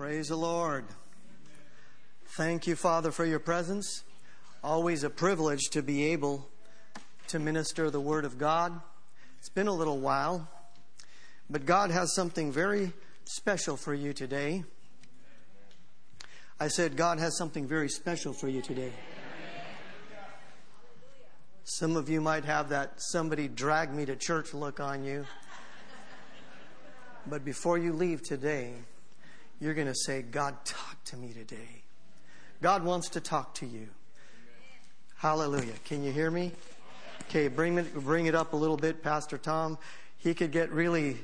Praise the Lord. Thank you, Father, for your presence. Always a privilege to be able to minister the Word of God. It's been a little while, but God has something very special for you today. I said, God has something very special for you today. Some of you might have that somebody drag me to church look on you. But before you leave today, you're going to say, God, talk to me today. God wants to talk to you. Hallelujah. Can you hear me? Okay, bring it, bring it up a little bit, Pastor Tom. He could get really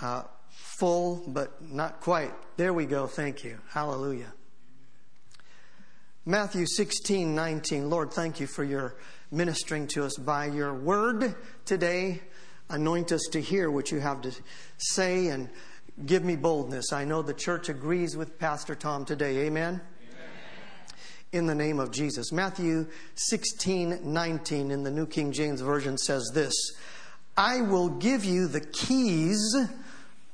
uh, full, but not quite. There we go. Thank you. Hallelujah. Matthew 16, 19. Lord, thank you for your ministering to us by your word today. Anoint us to hear what you have to say and give me boldness. I know the church agrees with Pastor Tom today. Amen? Amen. In the name of Jesus. Matthew 16, 19 in the New King James Version says this I will give you the keys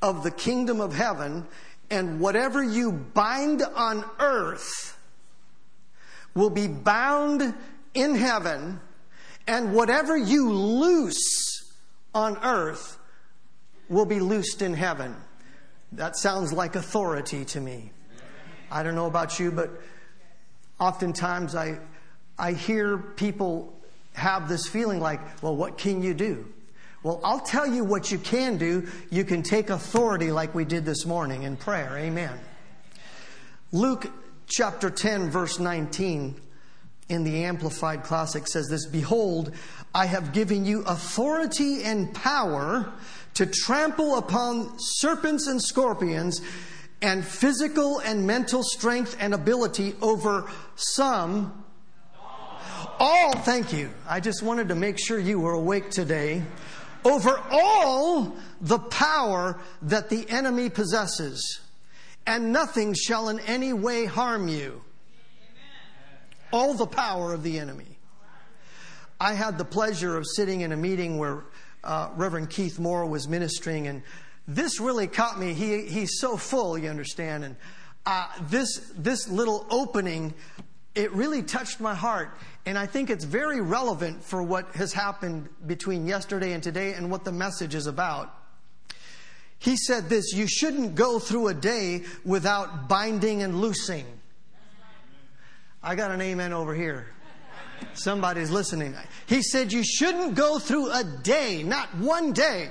of the kingdom of heaven, and whatever you bind on earth will be bound in heaven, and whatever you loose on earth will be loosed in heaven. That sounds like authority to me. I don't know about you, but oftentimes I, I hear people have this feeling like, well, what can you do? Well, I'll tell you what you can do. You can take authority like we did this morning in prayer. Amen. Luke chapter 10, verse 19 in the Amplified Classic says this Behold, I have given you authority and power to trample upon serpents and scorpions and physical and mental strength and ability over some. All, thank you. I just wanted to make sure you were awake today. Over all the power that the enemy possesses, and nothing shall in any way harm you all the power of the enemy. I had the pleasure of sitting in a meeting where uh, Reverend Keith Moore was ministering, and this really caught me. He, he's so full, you understand, and uh, this this little opening, it really touched my heart, and I think it's very relevant for what has happened between yesterday and today, and what the message is about. He said this: You shouldn't go through a day without binding and loosing. I got an amen over here. Somebody's listening. He said you shouldn't go through a day, not one day,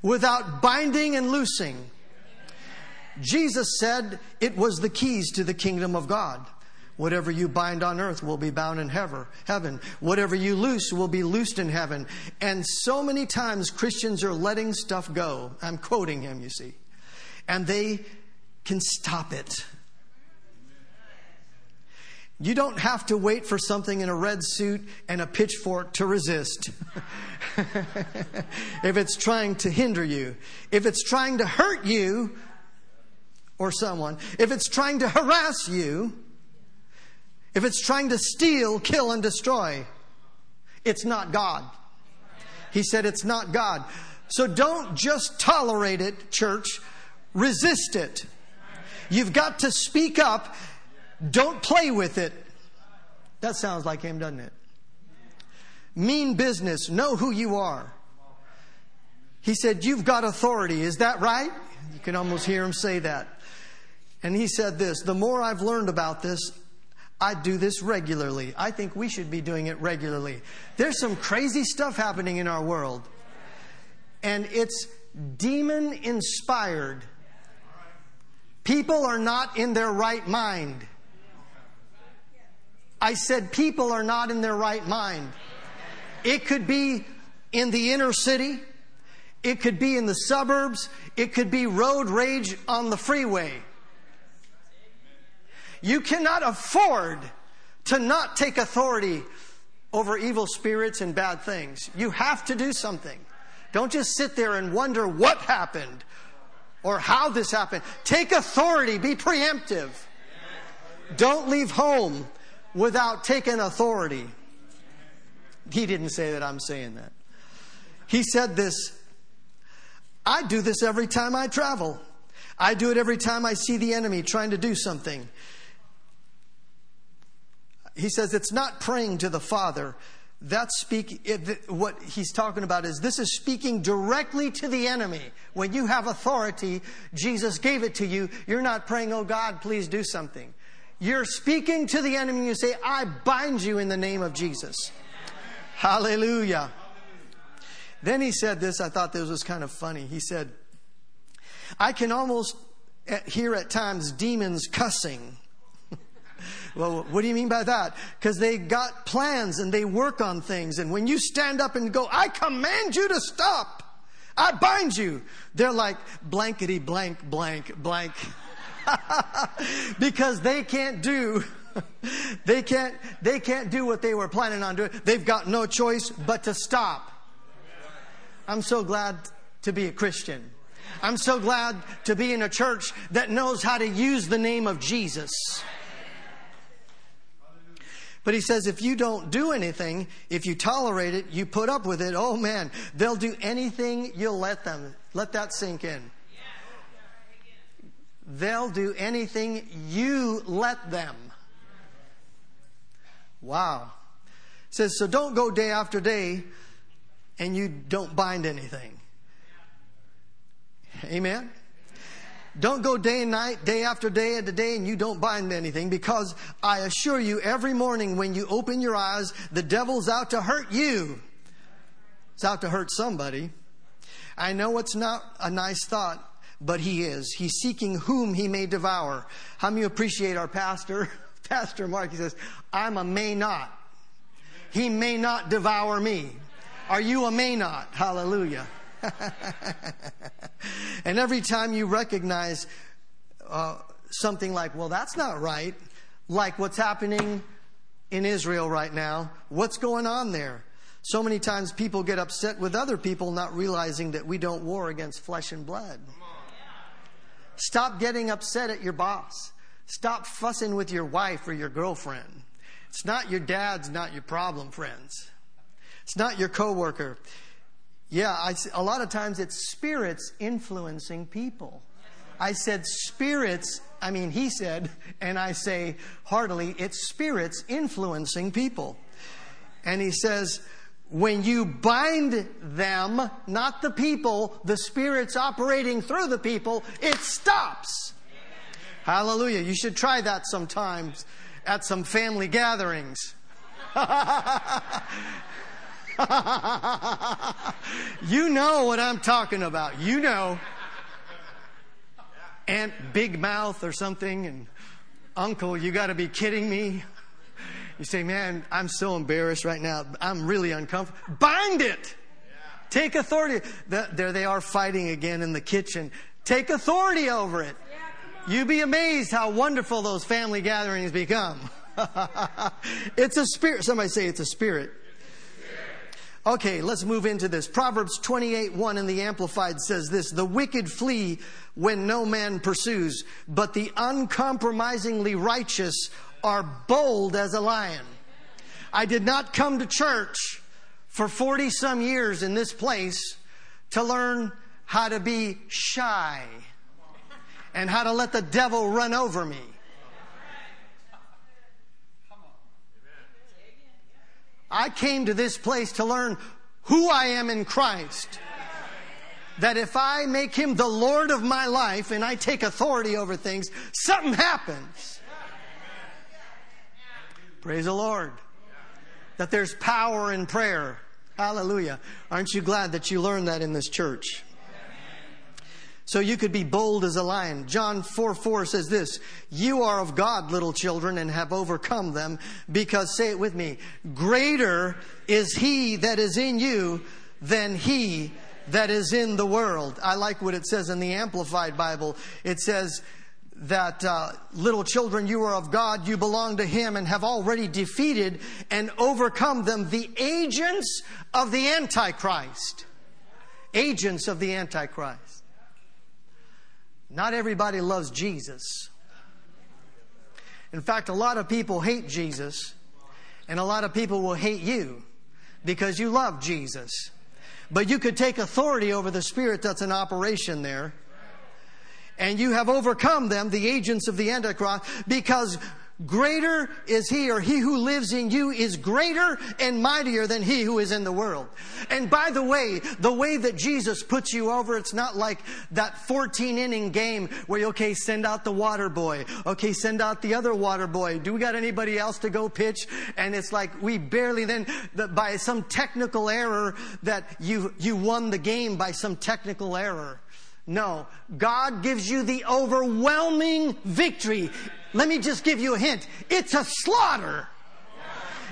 without binding and loosing. Jesus said it was the keys to the kingdom of God. Whatever you bind on earth will be bound in heaven. Whatever you loose will be loosed in heaven. And so many times Christians are letting stuff go. I'm quoting him, you see. And they can stop it. You don't have to wait for something in a red suit and a pitchfork to resist. if it's trying to hinder you, if it's trying to hurt you or someone, if it's trying to harass you, if it's trying to steal, kill, and destroy, it's not God. He said it's not God. So don't just tolerate it, church. Resist it. You've got to speak up don't play with it. That sounds like him, doesn't it? Mean business. Know who you are. He said, You've got authority. Is that right? You can almost hear him say that. And he said this The more I've learned about this, I do this regularly. I think we should be doing it regularly. There's some crazy stuff happening in our world, and it's demon inspired. People are not in their right mind. I said people are not in their right mind. It could be in the inner city. It could be in the suburbs. It could be road rage on the freeway. You cannot afford to not take authority over evil spirits and bad things. You have to do something. Don't just sit there and wonder what happened or how this happened. Take authority, be preemptive. Don't leave home without taking authority. He didn't say that, I'm saying that. He said this I do this every time I travel. I do it every time I see the enemy trying to do something. He says it's not praying to the Father. That's speaking, what he's talking about is this is speaking directly to the enemy. When you have authority, Jesus gave it to you. You're not praying, oh God, please do something. You're speaking to the enemy. You say, I bind you in the name of Jesus. Hallelujah. Then he said this, I thought this was kind of funny. He said, I can almost eh, hear at times demons cussing. well, what do you mean by that? Because they got plans and they work on things. And when you stand up and go, I command you to stop, I bind you, they're like blankety blank, blank, blank. because they can't do they can't they can't do what they were planning on doing. They've got no choice but to stop. I'm so glad to be a Christian. I'm so glad to be in a church that knows how to use the name of Jesus. But he says if you don't do anything, if you tolerate it, you put up with it, oh man, they'll do anything you'll let them. Let that sink in. They'll do anything you let them. Wow. It says, so don't go day after day and you don't bind anything. Amen? Don't go day and night, day after day and day, and you don't bind anything because I assure you, every morning when you open your eyes, the devil's out to hurt you. It's out to hurt somebody. I know it's not a nice thought, but he is. He's seeking whom he may devour. How many appreciate our pastor? Pastor Mark, he says, I'm a may not. He may not devour me. Are you a may not? Hallelujah. and every time you recognize uh, something like, well, that's not right, like what's happening in Israel right now, what's going on there? So many times people get upset with other people not realizing that we don't war against flesh and blood. Stop getting upset at your boss. Stop fussing with your wife or your girlfriend. It's not your dad's not your problem, friends. It's not your coworker. Yeah, I, a lot of times it's spirits influencing people. I said spirits, I mean, he said, and I say heartily, it's spirits influencing people. And he says, when you bind them, not the people, the spirits operating through the people, it stops. Hallelujah. You should try that sometimes at some family gatherings. you know what I'm talking about. You know. Aunt Big Mouth or something, and Uncle, you got to be kidding me. You say, man, I'm so embarrassed right now. I'm really uncomfortable. Bind it. Take authority. There they are fighting again in the kitchen. Take authority over it. You'd be amazed how wonderful those family gatherings become. it's a spirit. Somebody say it's a spirit. Okay, let's move into this. Proverbs 28 1 in the Amplified says this The wicked flee when no man pursues, but the uncompromisingly righteous are bold as a lion. I did not come to church for 40 some years in this place to learn how to be shy and how to let the devil run over me. I came to this place to learn who I am in Christ. That if I make him the Lord of my life and I take authority over things, something happens. Praise the Lord. That there's power in prayer. Hallelujah. Aren't you glad that you learned that in this church? So you could be bold as a lion. John 4 4 says this You are of God, little children, and have overcome them, because, say it with me, greater is he that is in you than he that is in the world. I like what it says in the Amplified Bible. It says, that uh, little children, you are of God, you belong to Him, and have already defeated and overcome them, the agents of the Antichrist. Agents of the Antichrist. Not everybody loves Jesus. In fact, a lot of people hate Jesus, and a lot of people will hate you because you love Jesus. But you could take authority over the spirit that's in operation there And you have overcome them, the agents of the Antichrist, because Greater is he or he who lives in you is greater and mightier than he who is in the world. And by the way, the way that Jesus puts you over, it's not like that 14 inning game where you, okay, send out the water boy. Okay, send out the other water boy. Do we got anybody else to go pitch? And it's like we barely then, by some technical error that you, you won the game by some technical error. No, God gives you the overwhelming victory let me just give you a hint. It's a slaughter.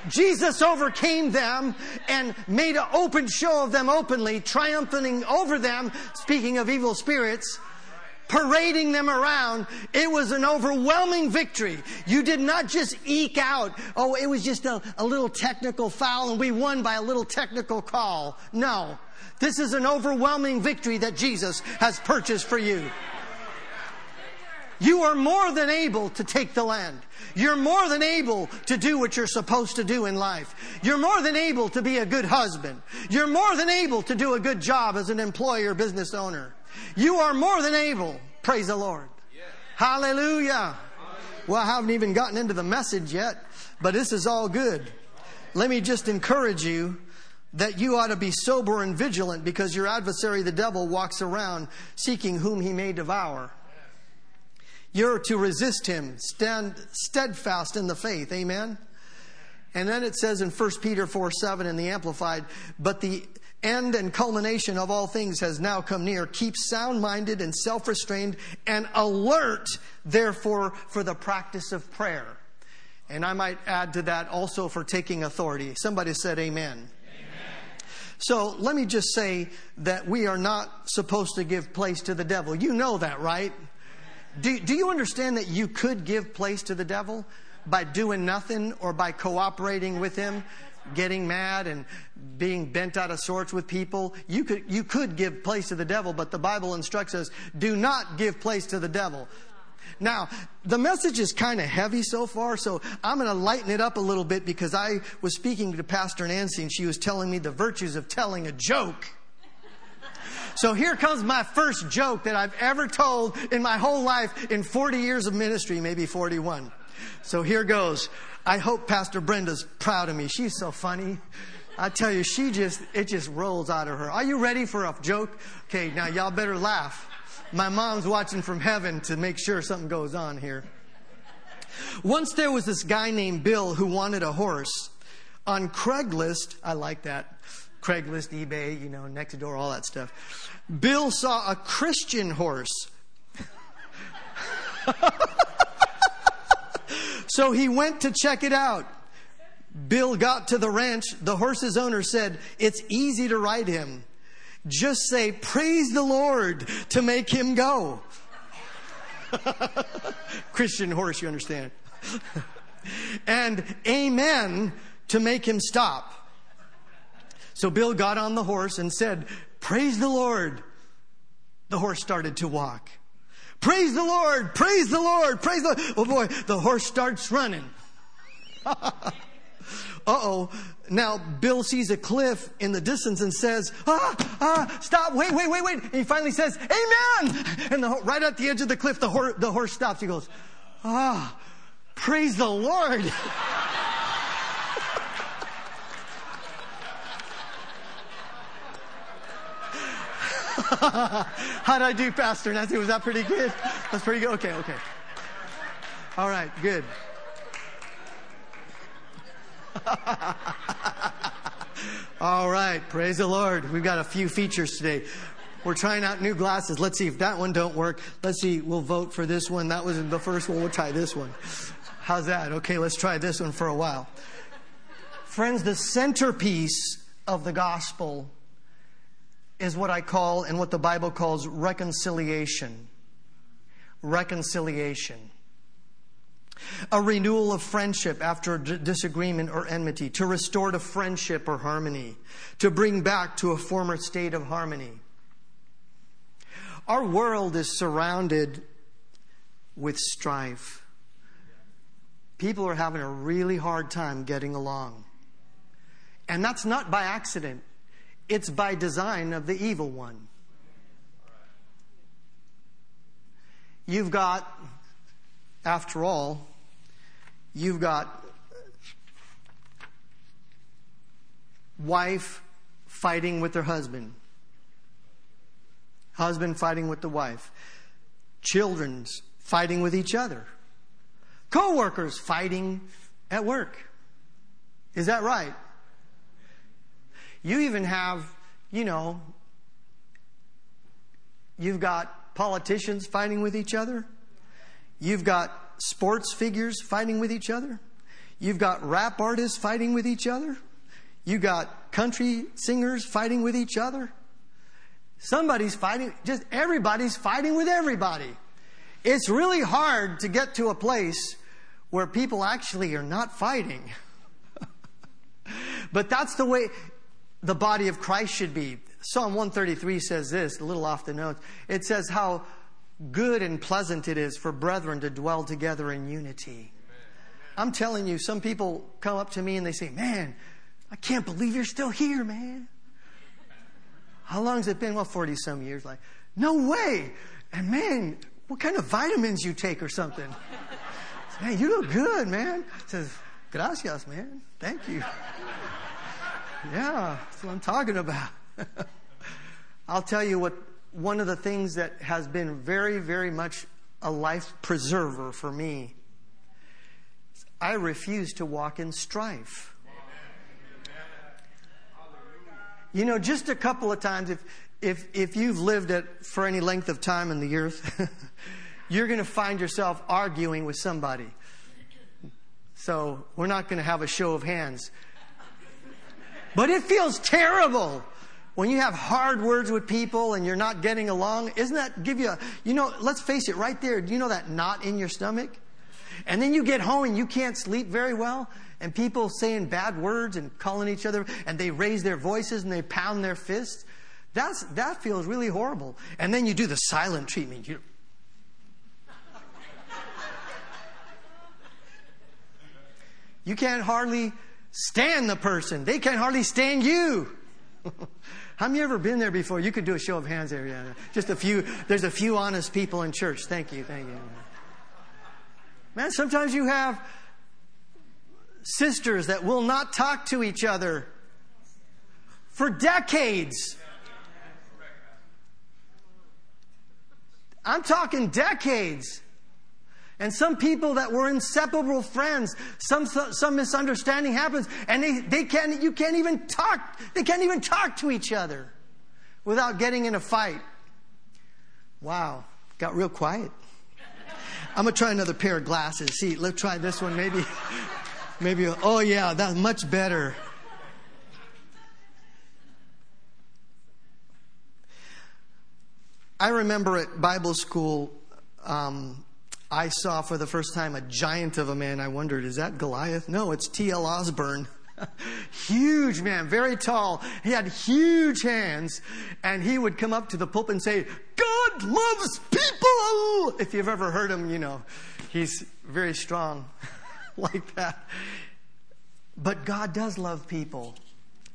Jesus overcame them and made an open show of them openly, triumphing over them, speaking of evil spirits, parading them around. It was an overwhelming victory. You did not just eke out, oh, it was just a, a little technical foul and we won by a little technical call. No. This is an overwhelming victory that Jesus has purchased for you. You are more than able to take the land. You're more than able to do what you're supposed to do in life. You're more than able to be a good husband. You're more than able to do a good job as an employer, business owner. You are more than able. Praise the Lord. Hallelujah. Well, I haven't even gotten into the message yet, but this is all good. Let me just encourage you that you ought to be sober and vigilant because your adversary, the devil, walks around seeking whom he may devour. You're to resist him, stand steadfast in the faith. Amen. And then it says in 1 Peter 4 7 in the Amplified, but the end and culmination of all things has now come near. Keep sound minded and self restrained and alert, therefore, for the practice of prayer. And I might add to that also for taking authority. Somebody said, Amen. So let me just say that we are not supposed to give place to the devil. You know that, right? Do, do you understand that you could give place to the devil by doing nothing or by cooperating with him, getting mad and being bent out of sorts with people? You could, you could give place to the devil, but the Bible instructs us do not give place to the devil. Now, the message is kind of heavy so far, so I'm going to lighten it up a little bit because I was speaking to Pastor Nancy and she was telling me the virtues of telling a joke. So here comes my first joke that I've ever told in my whole life in 40 years of ministry, maybe 41. So here goes. I hope Pastor Brenda's proud of me. She's so funny. I tell you, she just, it just rolls out of her. Are you ready for a joke? Okay, now y'all better laugh. My mom's watching from heaven to make sure something goes on here. Once there was this guy named Bill who wanted a horse. On Craigslist, I like that. Craigslist, eBay, you know, next door, all that stuff. Bill saw a Christian horse. so he went to check it out. Bill got to the ranch. The horse's owner said, It's easy to ride him. Just say, Praise the Lord to make him go. Christian horse, you understand. and Amen to make him stop. So Bill got on the horse and said, Praise the Lord. The horse started to walk. Praise the Lord, praise the Lord, praise the Lord. Oh boy, the horse starts running. uh oh. Now Bill sees a cliff in the distance and says, ah, ah, stop, wait, wait, wait, wait. And he finally says, Amen. And the, right at the edge of the cliff, the, hor- the horse stops. He goes, ah, praise the Lord. How did I do, Pastor Nancy? Was that pretty good? That's pretty good. Okay, okay. All right, good. All right, praise the Lord. We've got a few features today. We're trying out new glasses. Let's see if that one don't work. Let's see. We'll vote for this one. That was the first one. We'll try this one. How's that? Okay, let's try this one for a while. Friends, the centerpiece of the gospel is what I call and what the Bible calls reconciliation. Reconciliation. A renewal of friendship after a disagreement or enmity, to restore to friendship or harmony, to bring back to a former state of harmony. Our world is surrounded with strife. People are having a really hard time getting along. And that's not by accident. It's by design of the evil one. you've got, after all, you've got wife fighting with her husband, husband fighting with the wife, children's fighting with each other, co workers fighting at work. Is that right? You even have, you know, you've got politicians fighting with each other. You've got sports figures fighting with each other. You've got rap artists fighting with each other. You've got country singers fighting with each other. Somebody's fighting, just everybody's fighting with everybody. It's really hard to get to a place where people actually are not fighting. but that's the way the body of Christ should be. Psalm 133 says this, a little off the notes. It says how good and pleasant it is for brethren to dwell together in unity. I'm telling you, some people come up to me and they say, Man, I can't believe you're still here, man. How long has it been? Well, 40 some years. Like, no way. And man, what kind of vitamins you take or something? Man, you look good, man. Says, gracias, man. Thank you. Yeah, that's what I'm talking about. I'll tell you what, one of the things that has been very, very much a life preserver for me. I refuse to walk in strife. You know, just a couple of times, if, if, if you've lived it for any length of time in the earth, you're going to find yourself arguing with somebody. So we're not going to have a show of hands. But it feels terrible when you have hard words with people and you're not getting along. Isn't that give you a, you know, let's face it right there. Do you know that knot in your stomach? And then you get home and you can't sleep very well and people saying bad words and calling each other, and they raise their voices and they pound their fists. That's, that feels really horrible. And then you do the silent treatment. You, you can't hardly stand the person. They can't hardly stand you. Have you ever been there before? You could do a show of hands there. Yeah. Just a few. There's a few honest people in church. Thank you. Thank you. Man, sometimes you have sisters that will not talk to each other for decades. I'm talking decades. And some people that were inseparable friends, some, some misunderstanding happens, and they, they can't, you can't even talk, they can't even talk to each other without getting in a fight. Wow, got real quiet. I'm gonna try another pair of glasses. See, let's try this one maybe. Maybe, oh yeah, that's much better. I remember at Bible school, um, I saw for the first time a giant of a man. I wondered, is that Goliath? No, it's T.L. Osborn. huge man, very tall. He had huge hands, and he would come up to the pulpit and say, God loves people. If you've ever heard him, you know, he's very strong. like that. But God does love people,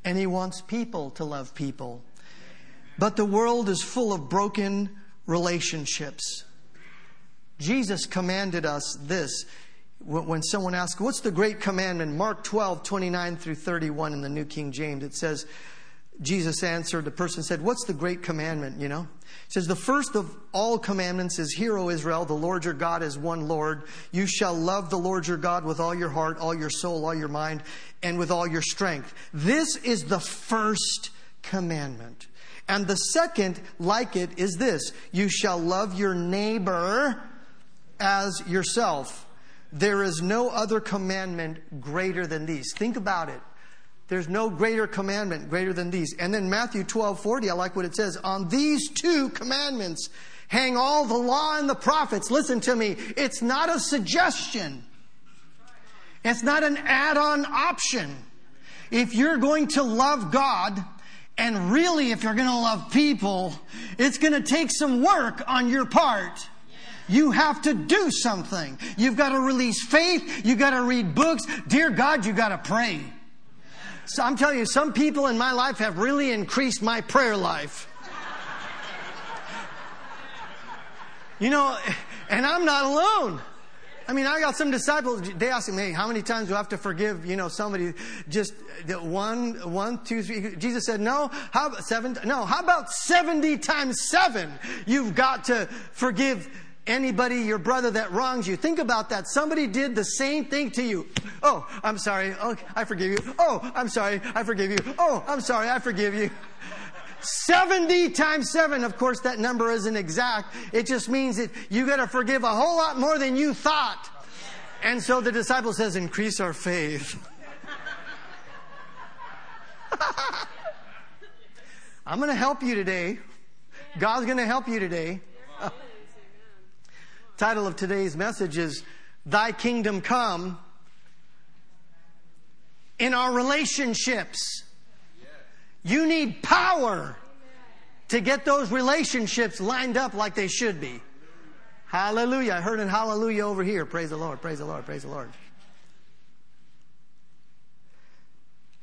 and He wants people to love people. But the world is full of broken relationships. Jesus commanded us this. When someone asks, What's the great commandment? Mark 12, 29 through 31 in the New King James, it says, Jesus answered, the person said, What's the great commandment? You know? He says, The first of all commandments is, Hear, O Israel, the Lord your God is one Lord. You shall love the Lord your God with all your heart, all your soul, all your mind, and with all your strength. This is the first commandment. And the second, like it, is this You shall love your neighbor as yourself. There is no other commandment greater than these. Think about it. There's no greater commandment greater than these. And then Matthew 12 40, I like what it says. On these two commandments hang all the law and the prophets. Listen to me. It's not a suggestion. It's not an add-on option. If you're going to love God, and really if you're going to love people, it's going to take some work on your part. You have to do something. You've got to release faith. You've got to read books. Dear God, you've got to pray. So I'm telling you, some people in my life have really increased my prayer life. You know, And I'm not alone. I mean, I got some disciples, they ask me, hey, how many times do I have to forgive, you know, somebody just one, one, two, three. Jesus said, no, how seven? No, how about 70 times seven? You've got to forgive anybody, your brother that wrongs you. Think about that. Somebody did the same thing to you. Oh, I'm sorry. Oh, I forgive you. Oh, I'm sorry. I forgive you. Oh, I'm sorry. I forgive you. 70 times 7. Of course, that number isn't exact. It just means that you got to forgive a whole lot more than you thought. And so the disciple says, increase our faith. I'm going to help you today. God's going to help you today. Title of today's message is Thy Kingdom Come in Our Relationships. You need power to get those relationships lined up like they should be. Hallelujah. I heard an hallelujah over here. Praise the Lord. Praise the Lord. Praise the Lord.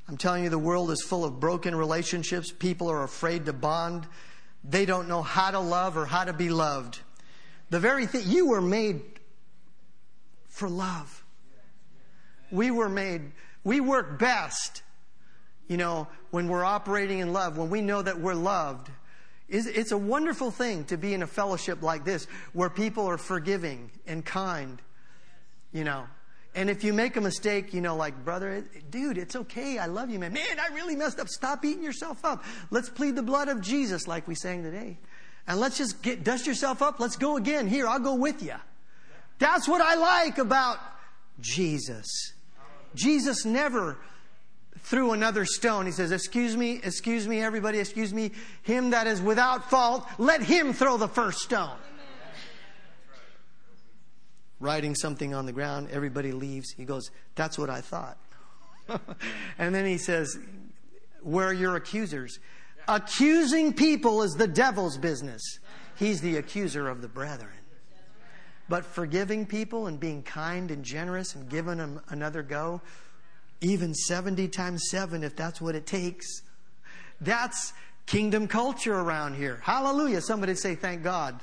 I'm telling you, the world is full of broken relationships. People are afraid to bond. They don't know how to love or how to be loved. The very thing, you were made for love. We were made, we work best you know, when we're operating in love, when we know that we're loved, it's a wonderful thing to be in a fellowship like this where people are forgiving and kind, you know. And if you make a mistake, you know, like, brother, dude, it's okay. I love you, man. Man, I really messed up. Stop eating yourself up. Let's plead the blood of Jesus, like we sang today. And let's just get, dust yourself up. Let's go again. Here, I'll go with you. That's what I like about Jesus. Jesus never threw another stone. He says, Excuse me, excuse me, everybody, excuse me. Him that is without fault, let him throw the first stone. Writing something on the ground, everybody leaves. He goes, That's what I thought. and then he says, Where are your accusers? Accusing people is the devil's business. He's the accuser of the brethren. But forgiving people and being kind and generous and giving them another go, even 70 times 7 if that's what it takes. That's kingdom culture around here. Hallelujah. Somebody say, Thank God.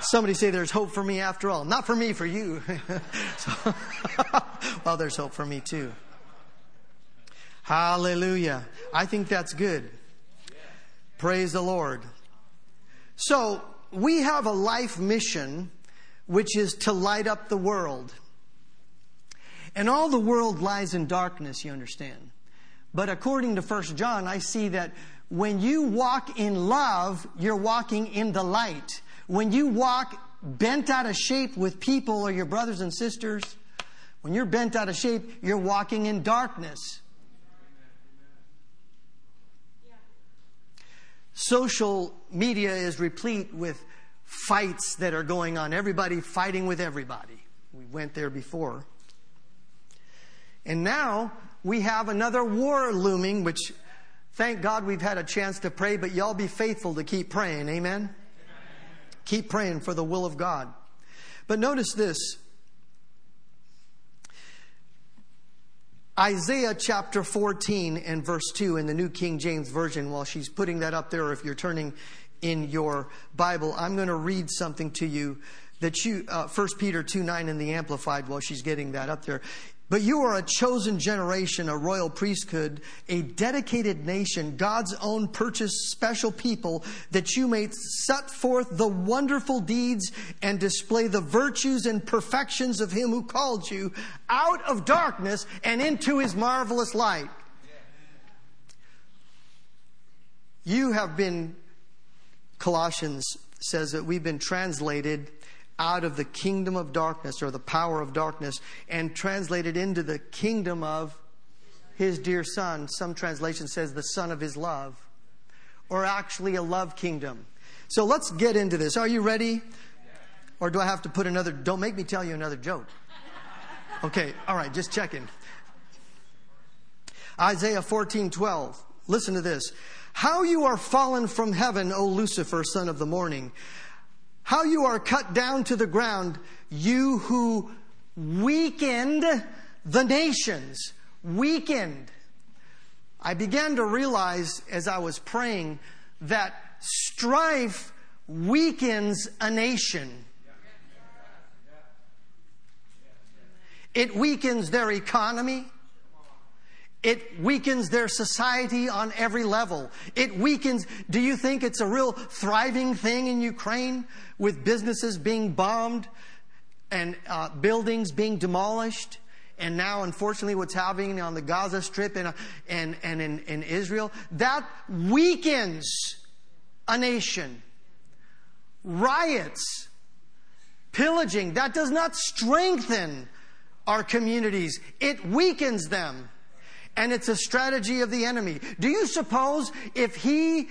Somebody say, There's hope for me after all. Not for me, for you. so, well, there's hope for me too. Hallelujah. I think that's good. Praise the Lord. So, we have a life mission which is to light up the world. And all the world lies in darkness, you understand. But according to 1 John, I see that when you walk in love, you're walking in the light. When you walk bent out of shape with people or your brothers and sisters, when you're bent out of shape, you're walking in darkness. Social media is replete with fights that are going on. Everybody fighting with everybody. We went there before. And now we have another war looming, which thank God we've had a chance to pray, but y'all be faithful to keep praying. Amen? Amen? Keep praying for the will of God. But notice this Isaiah chapter 14 and verse 2 in the New King James Version, while she's putting that up there, if you're turning in your Bible, I'm going to read something to you that you, uh, 1 Peter 2 9 in the Amplified while she's getting that up there. But you are a chosen generation, a royal priesthood, a dedicated nation, God's own purchased special people, that you may set forth the wonderful deeds and display the virtues and perfections of Him who called you out of darkness and into His marvelous light. You have been, Colossians says that we've been translated out of the kingdom of darkness or the power of darkness and translated into the kingdom of his dear son. Some translation says the son of his love, or actually a love kingdom. So let's get into this. Are you ready? Or do I have to put another? Don't make me tell you another joke. Okay, all right, just checking. Isaiah 14 12. Listen to this. How you are fallen from heaven, O Lucifer, son of the morning. How you are cut down to the ground, you who weakened the nations. Weakened. I began to realize as I was praying that strife weakens a nation. It weakens their economy. It weakens their society on every level. It weakens. Do you think it's a real thriving thing in Ukraine with businesses being bombed and uh, buildings being demolished? And now, unfortunately, what's happening on the Gaza Strip and, and, and in, in Israel, that weakens a nation. Riots, pillaging, that does not strengthen our communities, it weakens them. And it's a strategy of the enemy. Do you suppose if he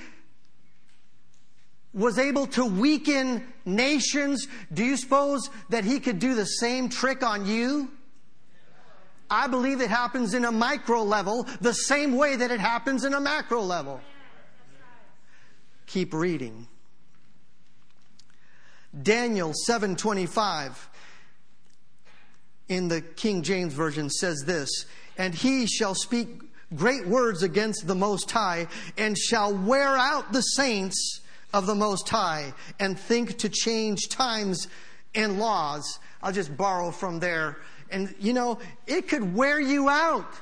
was able to weaken nations, do you suppose that he could do the same trick on you? I believe it happens in a micro level the same way that it happens in a macro level. Keep reading. Daniel 725 in the King James Version says this, and he shall speak great words against the Most High, and shall wear out the saints of the Most High, and think to change times and laws. I'll just borrow from there. And you know, it could wear you out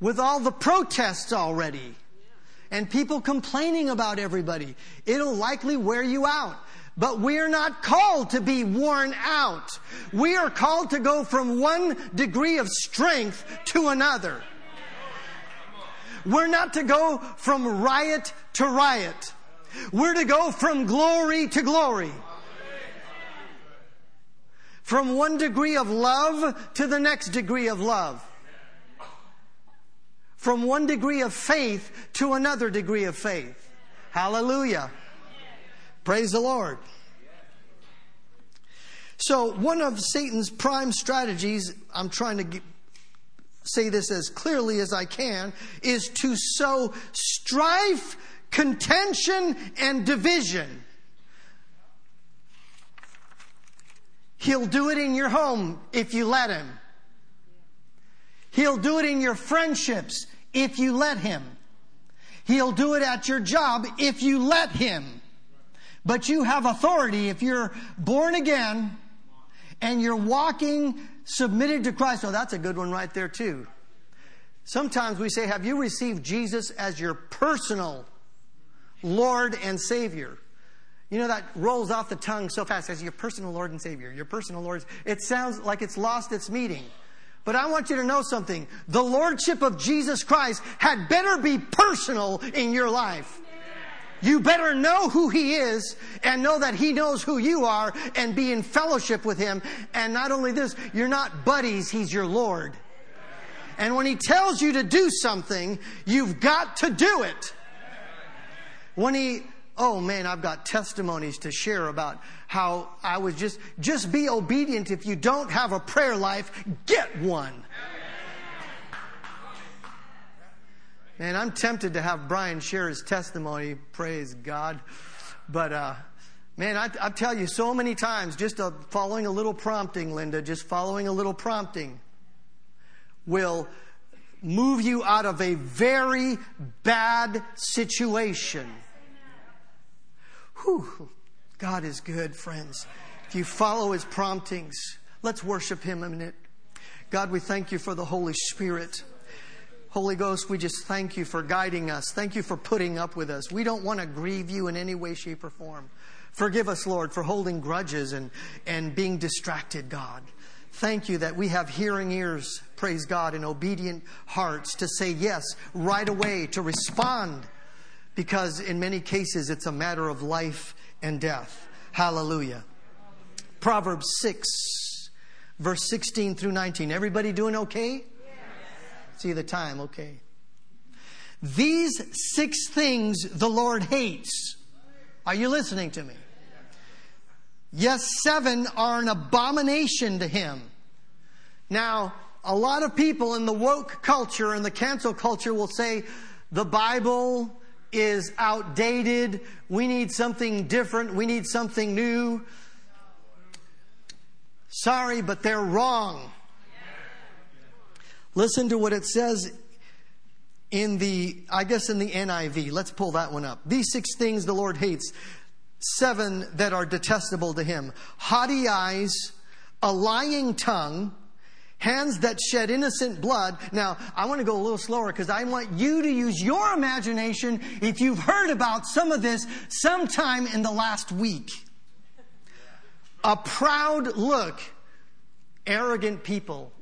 with all the protests already and people complaining about everybody. It'll likely wear you out. But we're not called to be worn out. We are called to go from one degree of strength to another. We're not to go from riot to riot. We're to go from glory to glory. From one degree of love to the next degree of love. From one degree of faith to another degree of faith. Hallelujah. Praise the Lord. So, one of Satan's prime strategies, I'm trying to get, say this as clearly as I can, is to sow strife, contention, and division. He'll do it in your home if you let him. He'll do it in your friendships if you let him. He'll do it at your job if you let him. But you have authority if you're born again and you're walking submitted to Christ. Oh, that's a good one right there, too. Sometimes we say, Have you received Jesus as your personal Lord and Savior? You know, that rolls off the tongue so fast as your personal Lord and Savior, your personal Lord. It sounds like it's lost its meaning. But I want you to know something. The Lordship of Jesus Christ had better be personal in your life. You better know who He is and know that He knows who you are and be in fellowship with Him. And not only this, you're not buddies, He's your Lord. And when He tells you to do something, you've got to do it. When He, oh man, I've got testimonies to share about how I was just, just be obedient. If you don't have a prayer life, get one. Man, I'm tempted to have Brian share his testimony. Praise God. But, uh, man, I, I tell you so many times, just a, following a little prompting, Linda, just following a little prompting will move you out of a very bad situation. Whew. God is good, friends. If you follow his promptings, let's worship him a minute. God, we thank you for the Holy Spirit. Holy Ghost, we just thank you for guiding us. Thank you for putting up with us. We don't want to grieve you in any way, shape, or form. Forgive us, Lord, for holding grudges and, and being distracted, God. Thank you that we have hearing ears, praise God, and obedient hearts to say yes right away, to respond, because in many cases it's a matter of life and death. Hallelujah. Proverbs 6, verse 16 through 19. Everybody doing okay? See the time, okay. These six things the Lord hates. Are you listening to me? Yes, seven are an abomination to him. Now, a lot of people in the woke culture and the cancel culture will say the Bible is outdated. We need something different. We need something new. Sorry, but they're wrong. Listen to what it says in the, I guess in the NIV. Let's pull that one up. These six things the Lord hates, seven that are detestable to him haughty eyes, a lying tongue, hands that shed innocent blood. Now, I want to go a little slower because I want you to use your imagination if you've heard about some of this sometime in the last week. A proud look, arrogant people,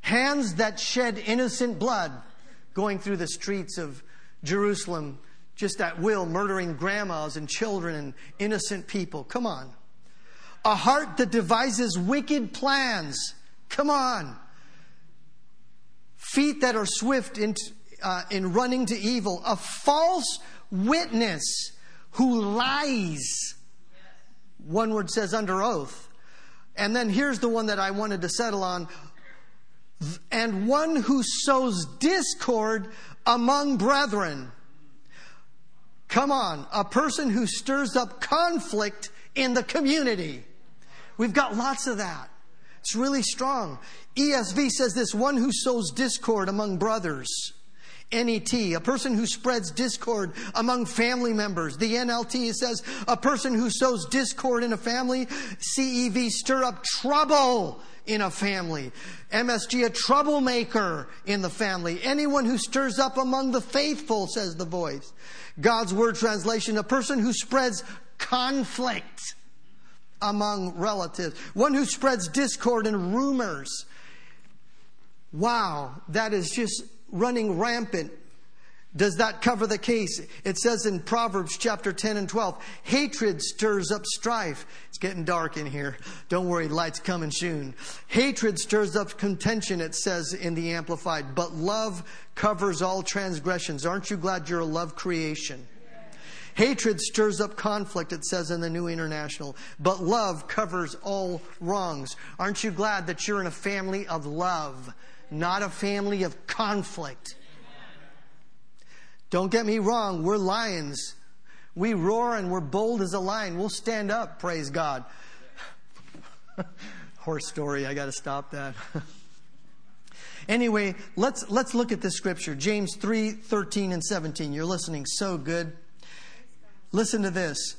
hands that shed innocent blood going through the streets of Jerusalem just at will, murdering grandmas and children and innocent people. Come on a heart that devises wicked plans. Come on. Feet that are swift in, uh, in running to evil. A false witness who lies. One word says under oath. And then here's the one that I wanted to settle on. And one who sows discord among brethren. Come on, a person who stirs up conflict in the community. We've got lots of that. It's really strong. ESV says this one who sows discord among brothers. NET, a person who spreads discord among family members. The NLT says a person who sows discord in a family. CEV, stir up trouble in a family. MSG, a troublemaker in the family. Anyone who stirs up among the faithful, says the voice. God's word translation, a person who spreads conflict among relatives, one who spreads discord and rumors. Wow, that is just running rampant. Does that cover the case? It says in Proverbs chapter 10 and 12, hatred stirs up strife. It's getting dark in here. Don't worry, light's coming soon. Hatred stirs up contention, it says in the Amplified, but love covers all transgressions. Aren't you glad you're a love creation? Hatred stirs up conflict, it says in the New International, but love covers all wrongs. Aren't you glad that you're in a family of love, not a family of conflict? Don't get me wrong, we're lions. We roar and we're bold as a lion. We'll stand up, praise God. Horse story, I got to stop that. anyway, let's let's look at this scripture. James 3, 13 and 17. You're listening so good. Listen to this.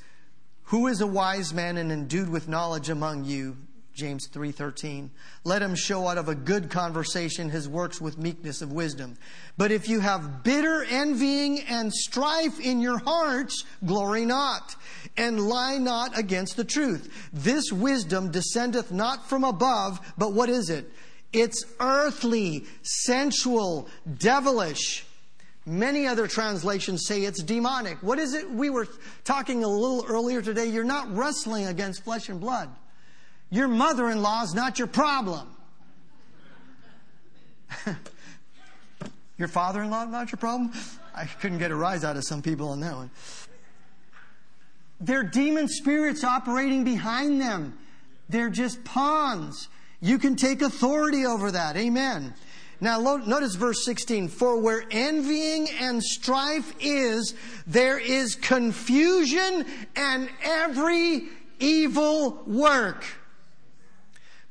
Who is a wise man and endued with knowledge among you? James 3:13. Let him show out of a good conversation his works with meekness of wisdom. But if you have bitter envying and strife in your hearts, glory not, and lie not against the truth. This wisdom descendeth not from above, but what is it? It's earthly, sensual, devilish. Many other translations say it's demonic. What is it? We were talking a little earlier today. You're not wrestling against flesh and blood. Your mother in law is not your problem. your father in law not your problem? I couldn't get a rise out of some people on that one. They're demon spirits operating behind them. They're just pawns. You can take authority over that. Amen. Now, notice verse 16. For where envying and strife is, there is confusion and every evil work.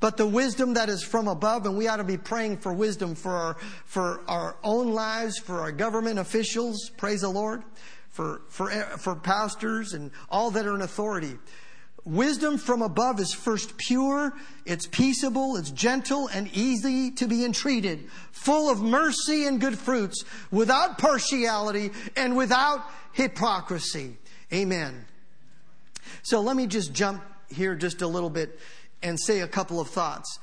But the wisdom that is from above, and we ought to be praying for wisdom for our, for our own lives, for our government officials, praise the Lord, for, for, for pastors and all that are in authority. Wisdom from above is first pure, it's peaceable, it's gentle and easy to be entreated, full of mercy and good fruits, without partiality and without hypocrisy. Amen. So let me just jump here just a little bit and say a couple of thoughts.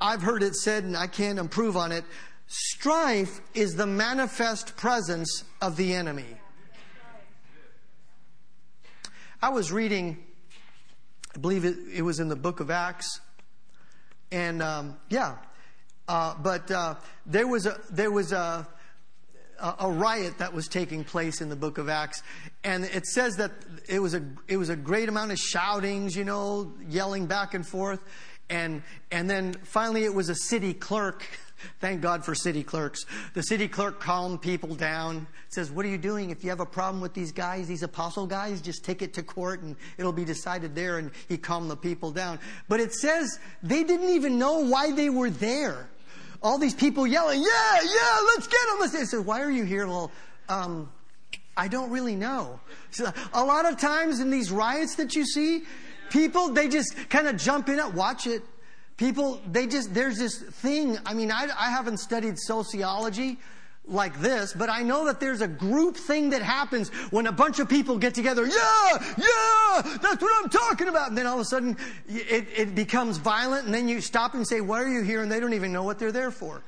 I've heard it said, and I can't improve on it strife is the manifest presence of the enemy. I was reading I believe it, it was in the book of Acts. And um, yeah, uh, but uh, there was a there was a, a riot that was taking place in the book of Acts, and it says that it was a it was a great amount of shoutings, you know, yelling back and forth, and and then finally it was a city clerk Thank God for city clerks. The city clerk calmed people down, says, What are you doing? If you have a problem with these guys, these apostle guys, just take it to court and it'll be decided there. And he calmed the people down. But it says they didn't even know why they were there. All these people yelling, Yeah, yeah, let's get them. They said, Why are you here? Well, um, I don't really know. So a lot of times in these riots that you see, people, they just kind of jump in it, watch it. People, they just, there's this thing. I mean, I, I haven't studied sociology like this, but I know that there's a group thing that happens when a bunch of people get together. Yeah, yeah, that's what I'm talking about. And then all of a sudden it, it becomes violent and then you stop and say, why are you here? And they don't even know what they're there for.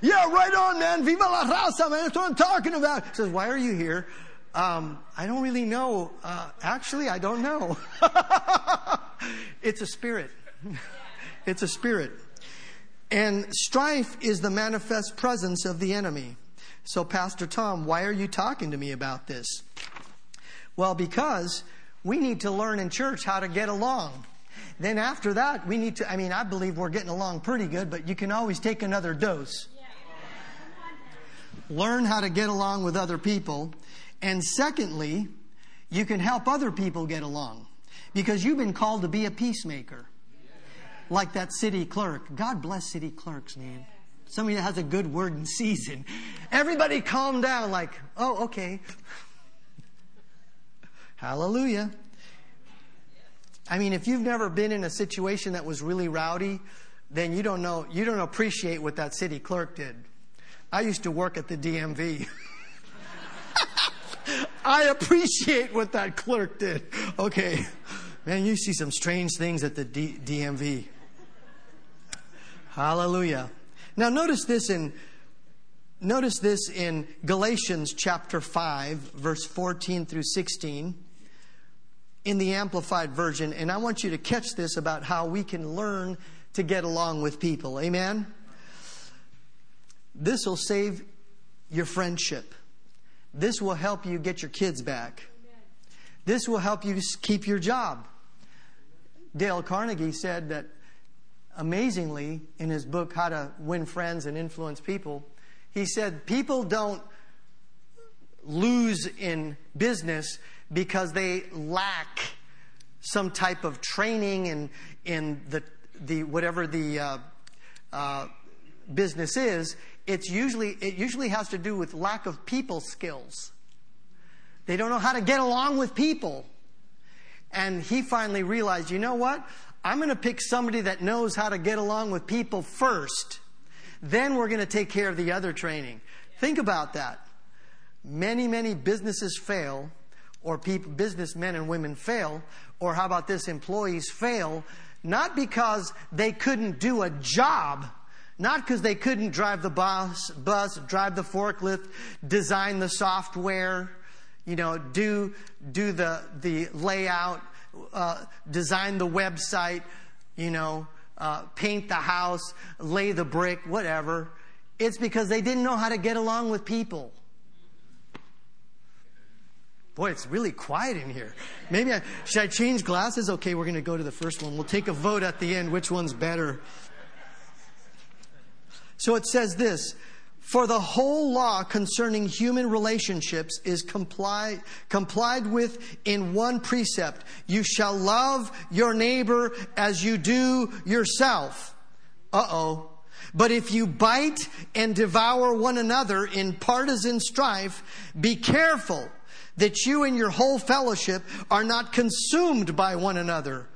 yeah, right on, man. Viva la raza, man. That's what I'm talking about. He says, why are you here? Um, I don't really know. Uh, actually, I don't know. it's a spirit. it's a spirit. And strife is the manifest presence of the enemy. So, Pastor Tom, why are you talking to me about this? Well, because we need to learn in church how to get along. Then after that, we need to, I mean, I believe we're getting along pretty good, but you can always take another dose. Learn how to get along with other people. And secondly, you can help other people get along because you've been called to be a peacemaker like that city clerk. God bless city clerks, man. Somebody that has a good word in season. Everybody calm down, like, oh, okay. Hallelujah. I mean, if you've never been in a situation that was really rowdy, then you don't know, you don't appreciate what that city clerk did. I used to work at the DMV. I appreciate what that clerk did. Okay. Man, you see some strange things at the D- DMV. Hallelujah. Now notice this in notice this in Galatians chapter 5 verse 14 through 16 in the amplified version and I want you to catch this about how we can learn to get along with people. Amen. This will save your friendship. This will help you get your kids back. This will help you keep your job. Dale Carnegie said that amazingly in his book, How to Win Friends and Influence People, he said people don't lose in business because they lack some type of training in, in the, the, whatever the uh, uh, business is. It's usually, it usually has to do with lack of people skills. They don't know how to get along with people. And he finally realized, you know what? I'm going to pick somebody that knows how to get along with people first. Then we're going to take care of the other training. Think about that. Many, many businesses fail, or people, businessmen and women fail, or how about this, employees fail, not because they couldn't do a job, not because they couldn't drive the bus, bus, drive the forklift, design the software, you know, do, do the, the layout, uh, design the website, you know, uh, paint the house, lay the brick, whatever. It's because they didn't know how to get along with people. Boy, it's really quiet in here. Maybe I should I change glasses? Okay, we're going to go to the first one. We'll take a vote at the end which one's better. So it says this for the whole law concerning human relationships is complied, complied with in one precept. You shall love your neighbor as you do yourself. Uh oh. But if you bite and devour one another in partisan strife, be careful that you and your whole fellowship are not consumed by one another.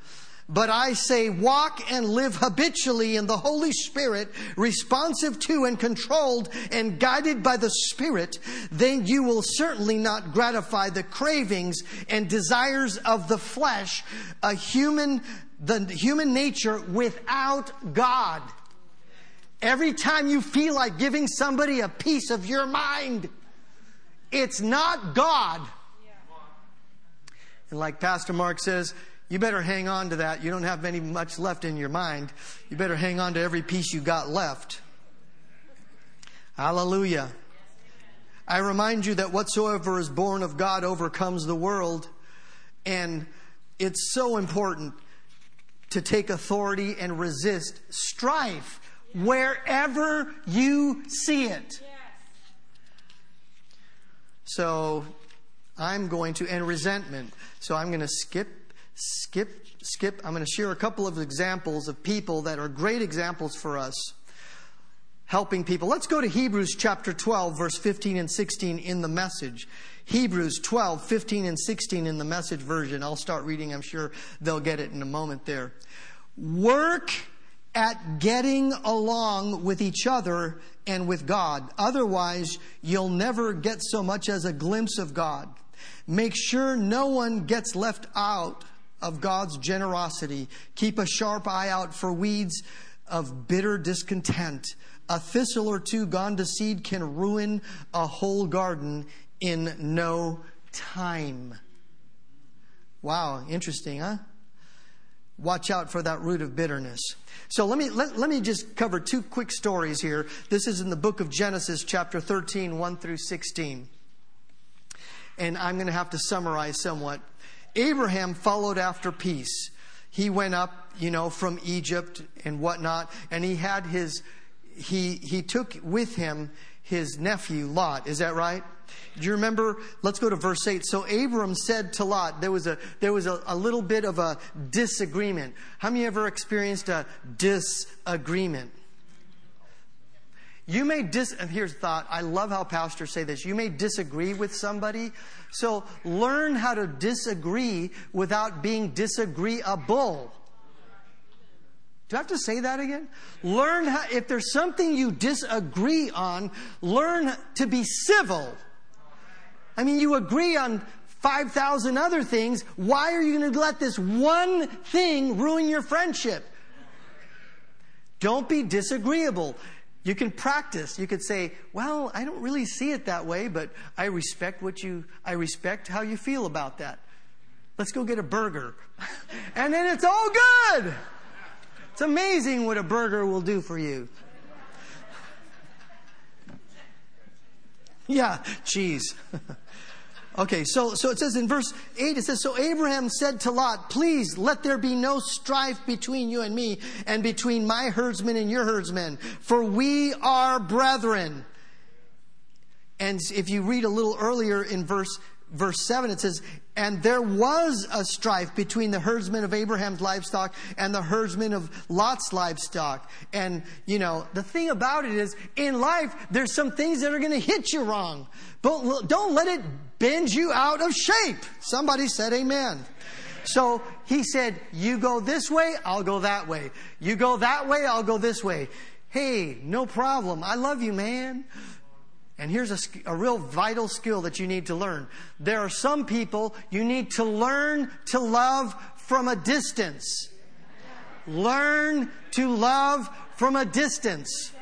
But I say, walk and live habitually in the Holy Spirit, responsive to and controlled and guided by the Spirit, then you will certainly not gratify the cravings and desires of the flesh, a human, the human nature without God. Every time you feel like giving somebody a piece of your mind, it's not God. And like Pastor Mark says, you better hang on to that. You don't have any much left in your mind. You better hang on to every piece you got left. Hallelujah. I remind you that whatsoever is born of God overcomes the world. And it's so important to take authority and resist strife wherever you see it. So I'm going to, and resentment. So I'm going to skip skip, skip. I'm going to share a couple of examples of people that are great examples for us helping people. Let's go to Hebrews chapter 12, verse 15 and 16 in the message. Hebrews 12, 15 and 16 in the message version. I'll start reading. I'm sure they'll get it in a moment there. Work at getting along with each other and with God. Otherwise, you'll never get so much as a glimpse of God. Make sure no one gets left out of God's generosity. Keep a sharp eye out for weeds of bitter discontent. A thistle or two gone to seed can ruin a whole garden in no time. Wow, interesting, huh? Watch out for that root of bitterness. So let me, let, let me just cover two quick stories here. This is in the book of Genesis, chapter 13, 1 through 16. And I'm going to have to summarize somewhat. Abraham followed after peace. He went up, you know, from Egypt and whatnot, and he had his, he, he took with him his nephew Lot. Is that right? Do you remember? Let's go to verse 8. So Abram said to Lot, there was a, there was a, a little bit of a disagreement. How many ever experienced a disagreement? You may dis, here's the thought. I love how pastors say this. You may disagree with somebody. So learn how to disagree without being disagreeable. Do I have to say that again? Learn how, if there's something you disagree on, learn to be civil. I mean, you agree on 5,000 other things. Why are you going to let this one thing ruin your friendship? Don't be disagreeable. You can practice. You could say, well, I don't really see it that way, but I respect what you, I respect how you feel about that. Let's go get a burger. and then it's all good. It's amazing what a burger will do for you. Yeah, cheese. okay, so, so it says in verse 8, it says, So Abraham said to Lot, Please let there be no strife between you and me, and between my herdsmen and your herdsmen, for we are brethren. And if you read a little earlier in verse verse 7, it says, And there was a strife between the herdsmen of Abraham's livestock and the herdsmen of Lot's livestock. And, you know, the thing about it is, in life, there's some things that are going to hit you wrong. But don't let it bend you out of shape. Somebody said amen. So he said, You go this way, I'll go that way. You go that way, I'll go this way. Hey, no problem. I love you, man. And here's a, a, real vital skill that you need to learn. There are some people you need to learn to love from a distance. Learn to love from a distance.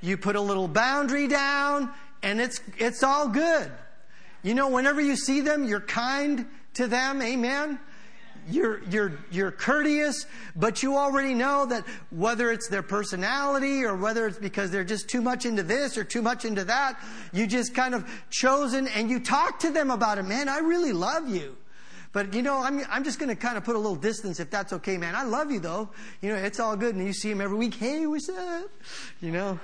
You put a little boundary down and it's, it's all good. You know, whenever you see them, you're kind to them. Amen you're, you're, you're courteous, but you already know that whether it's their personality or whether it's because they're just too much into this or too much into that, you just kind of chosen and you talk to them about it. Man, I really love you. But you know, I'm, I'm just going to kind of put a little distance if that's okay, man. I love you though. You know, it's all good. And you see him every week. Hey, what's up? You know,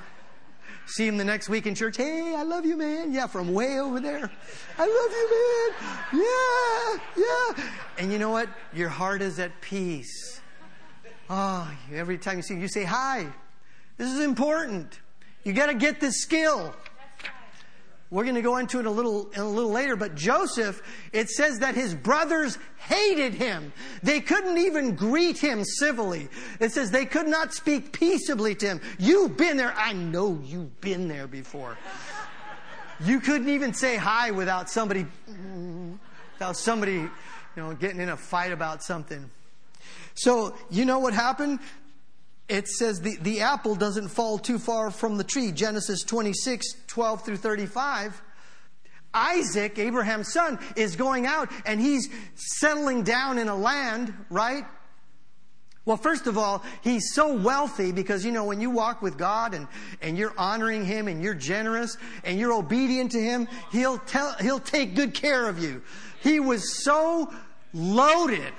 See him the next week in church. Hey, I love you, man. Yeah, from way over there. I love you, man. Yeah, yeah. And you know what? Your heart is at peace. Oh, every time you see you say hi. This is important. You got to get this skill. We're going to go into it a little, a little later, but Joseph, it says that his brothers hated him. They couldn't even greet him civilly. It says they could not speak peaceably to him. You've been there. I know you've been there before. You couldn't even say hi without somebody, without somebody, you know, getting in a fight about something. So, you know what happened? It says the, the apple doesn't fall too far from the tree. Genesis 26, 12 through 35. Isaac, Abraham's son, is going out and he's settling down in a land, right? Well, first of all, he's so wealthy because, you know, when you walk with God and, and you're honoring Him and you're generous and you're obedient to Him, He'll tell, He'll take good care of you. He was so loaded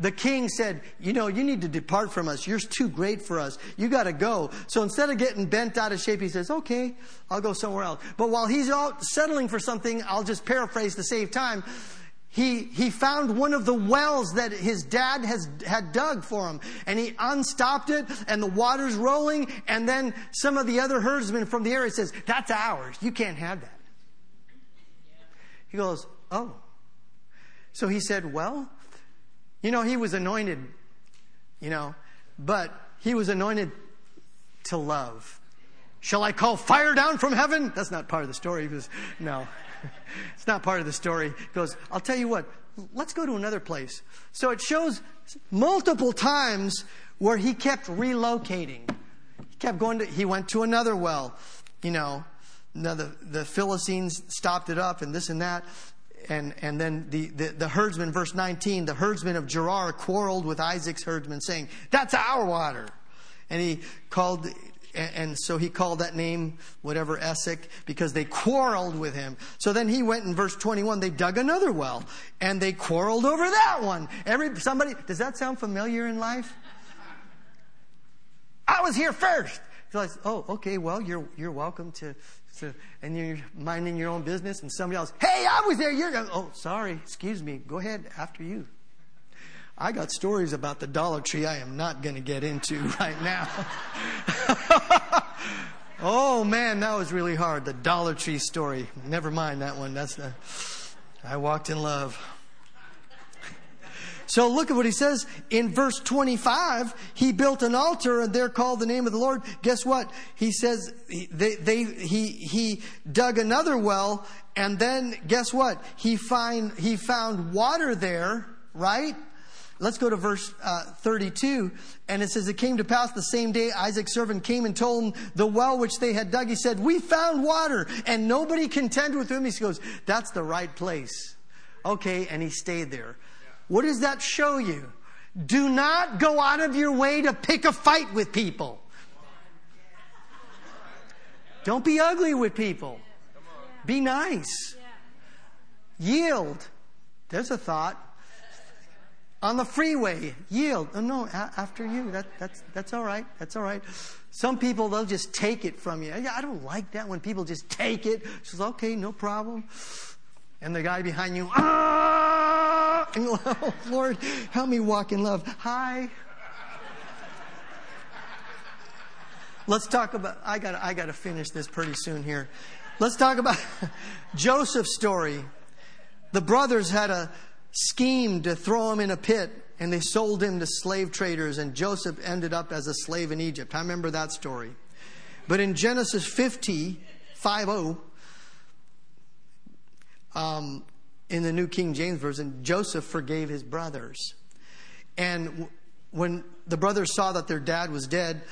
the king said, You know, you need to depart from us. You're too great for us. You got to go. So instead of getting bent out of shape, he says, Okay, I'll go somewhere else. But while he's out settling for something, I'll just paraphrase to save time. He, he found one of the wells that his dad has, had dug for him. And he unstopped it, and the water's rolling. And then some of the other herdsmen from the area says, That's ours. You can't have that. He goes, Oh. So he said, Well, you know, he was anointed, you know, but he was anointed to love. Shall I call fire down from heaven? That's not part of the story. Goes, no, it's not part of the story. Goes, I'll tell you what, let's go to another place. So it shows multiple times where he kept relocating. He kept going to, he went to another well, you know. Now the, the Philistines stopped it up and this and that. And, and then the, the, the herdsman, verse 19, the herdsman of Gerar quarreled with Isaac's herdsman, saying, That's our water. And he called and so he called that name whatever Essek because they quarreled with him. So then he went in verse 21, they dug another well and they quarreled over that one. Every, somebody, does that sound familiar in life? I was here first. Oh, okay, well, you're, you're welcome to, to, and you're minding your own business and somebody else, hey, I was there. You're, going, oh, sorry, excuse me. Go ahead, after you. I got stories about the Dollar Tree I am not going to get into right now. oh man, that was really hard. The Dollar Tree story. Never mind that one. That's the, I walked in love. So look at what he says in verse 25. He built an altar and there called the name of the Lord. Guess what? He says they, they, he, he dug another well and then guess what? He find, he found water there, right? Let's go to verse uh, 32. And it says, It came to pass the same day Isaac's servant came and told him the well which they had dug. He said, We found water. And nobody contended with him. He goes, That's the right place. Okay. And he stayed there. What does that show you? Do not go out of your way to pick a fight with people. Don't be ugly with people. Be nice. Yield. There's a thought on the freeway, yield. Oh, no, after you. That, that's, that's all right. That's all right. Some people, they'll just take it from you. I don't like that when people just take it. She says, okay, no problem. And the guy behind you, ah! Lord, help me walk in love. Hi. Let's talk about, I got I got to finish this pretty soon here. Let's talk about Joseph's story. The brothers had a, scheme to throw him in a pit and they sold him to slave traders and Joseph ended up as a slave in Egypt. I remember that story. But in Genesis 50, 50, um, in the New King James Version, Joseph forgave his brothers. And when the brothers saw that their dad was dead,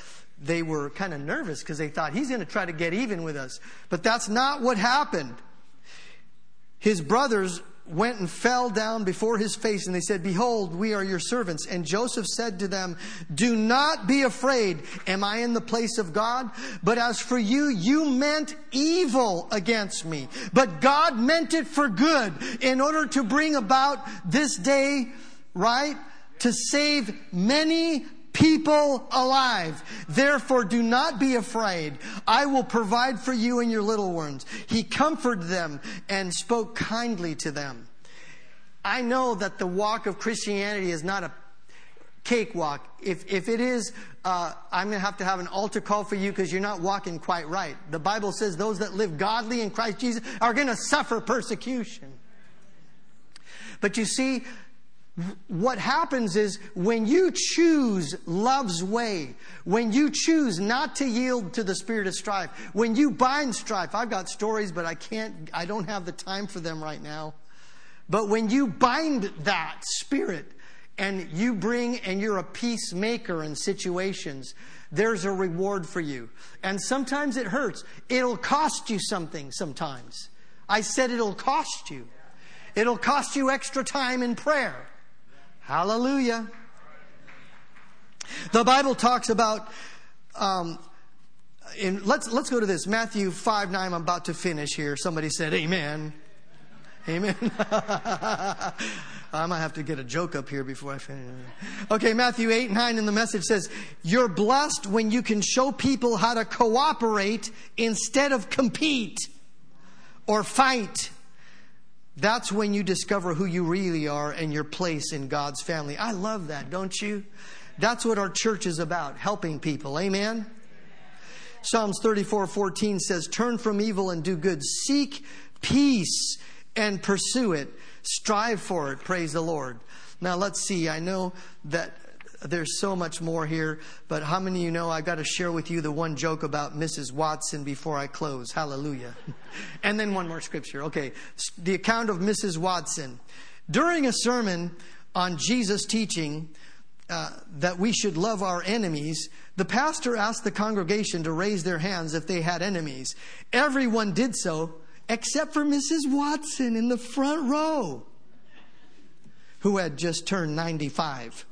they were kind of nervous because they thought he's going to try to get even with us. But that's not what happened. His brothers went and fell down before his face and they said, Behold, we are your servants. And Joseph said to them, Do not be afraid. Am I in the place of God? But as for you, you meant evil against me. But God meant it for good in order to bring about this day, right? To save many people alive. Therefore, do not be afraid. I will provide for you and your little ones. He comforted them and spoke kindly to them. I know that the walk of Christianity is not a cakewalk. If, if it is, uh, I'm going to have to have an altar call for you because you're not walking quite right. The Bible says those that live godly in Christ Jesus are going to suffer persecution. But you see, what happens is when you choose love's way, when you choose not to yield to the spirit of strife, when you bind strife, I've got stories, but I can't, I don't have the time for them right now. But when you bind that spirit and you bring and you're a peacemaker in situations, there's a reward for you. And sometimes it hurts. It'll cost you something sometimes. I said it'll cost you. It'll cost you extra time in prayer. Hallelujah. The Bible talks about, um, in, let's, let's go to this. Matthew 5 9, I'm about to finish here. Somebody said, Amen. Amen. I might have to get a joke up here before I finish. Okay, Matthew 8 9 in the message says, You're blessed when you can show people how to cooperate instead of compete or fight that's when you discover who you really are and your place in God's family. I love that, don't you? That's what our church is about, helping people. Amen? Psalms 34 14 says, Turn from evil and do good. Seek peace and pursue it. Strive for it. Praise the Lord. Now let's see. I know that there's so much more here, but how many of you know I've got to share with you the one joke about Mrs. Watson before I close? Hallelujah. and then one more scripture. Okay, the account of Mrs. Watson. During a sermon on Jesus teaching uh, that we should love our enemies, the pastor asked the congregation to raise their hands if they had enemies. Everyone did so, except for Mrs. Watson in the front row, who had just turned 95.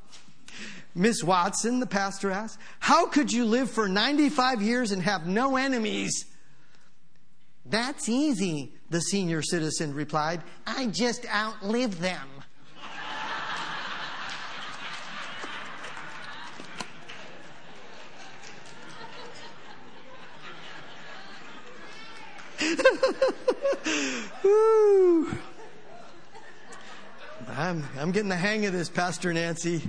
Miss Watson, the pastor asked, How could you live for 95 years and have no enemies? That's easy, the senior citizen replied. I just outlived them. I'm, I'm getting the hang of this, Pastor Nancy.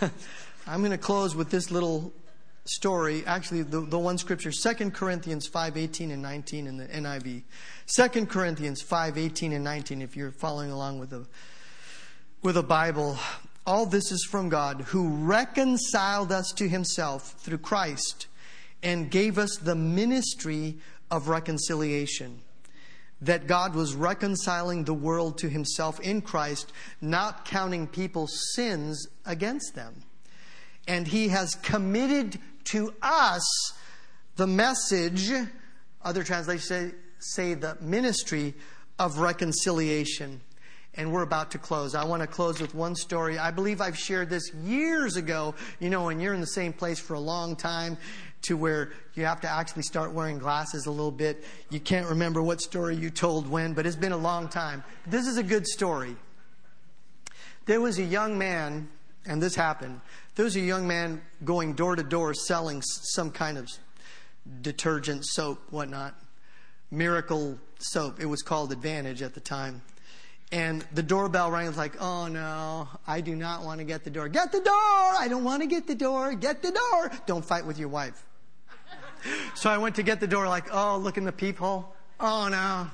I'm going to close with this little story. Actually, the, the one scripture, 2 Corinthians 5 18 and 19 in the NIV. 2 Corinthians 5 18 and 19, if you're following along with a, with a Bible. All this is from God, who reconciled us to himself through Christ and gave us the ministry of reconciliation that God was reconciling the world to himself in Christ, not counting people's sins against them. And he has committed to us the message, other translations say, say the ministry of reconciliation. And we're about to close. I want to close with one story. I believe I've shared this years ago. You know, when you're in the same place for a long time, to where you have to actually start wearing glasses a little bit. You can't remember what story you told when, but it's been a long time. This is a good story. There was a young man, and this happened. There was a young man going door to door selling some kind of detergent, soap, whatnot. Miracle soap. It was called Advantage at the time. And the doorbell rang. Was like, oh no, I do not want to get the door. Get the door! I don't want to get the door. Get the door! Don't fight with your wife. So I went to get the door, like, oh, look in the peephole. Oh no,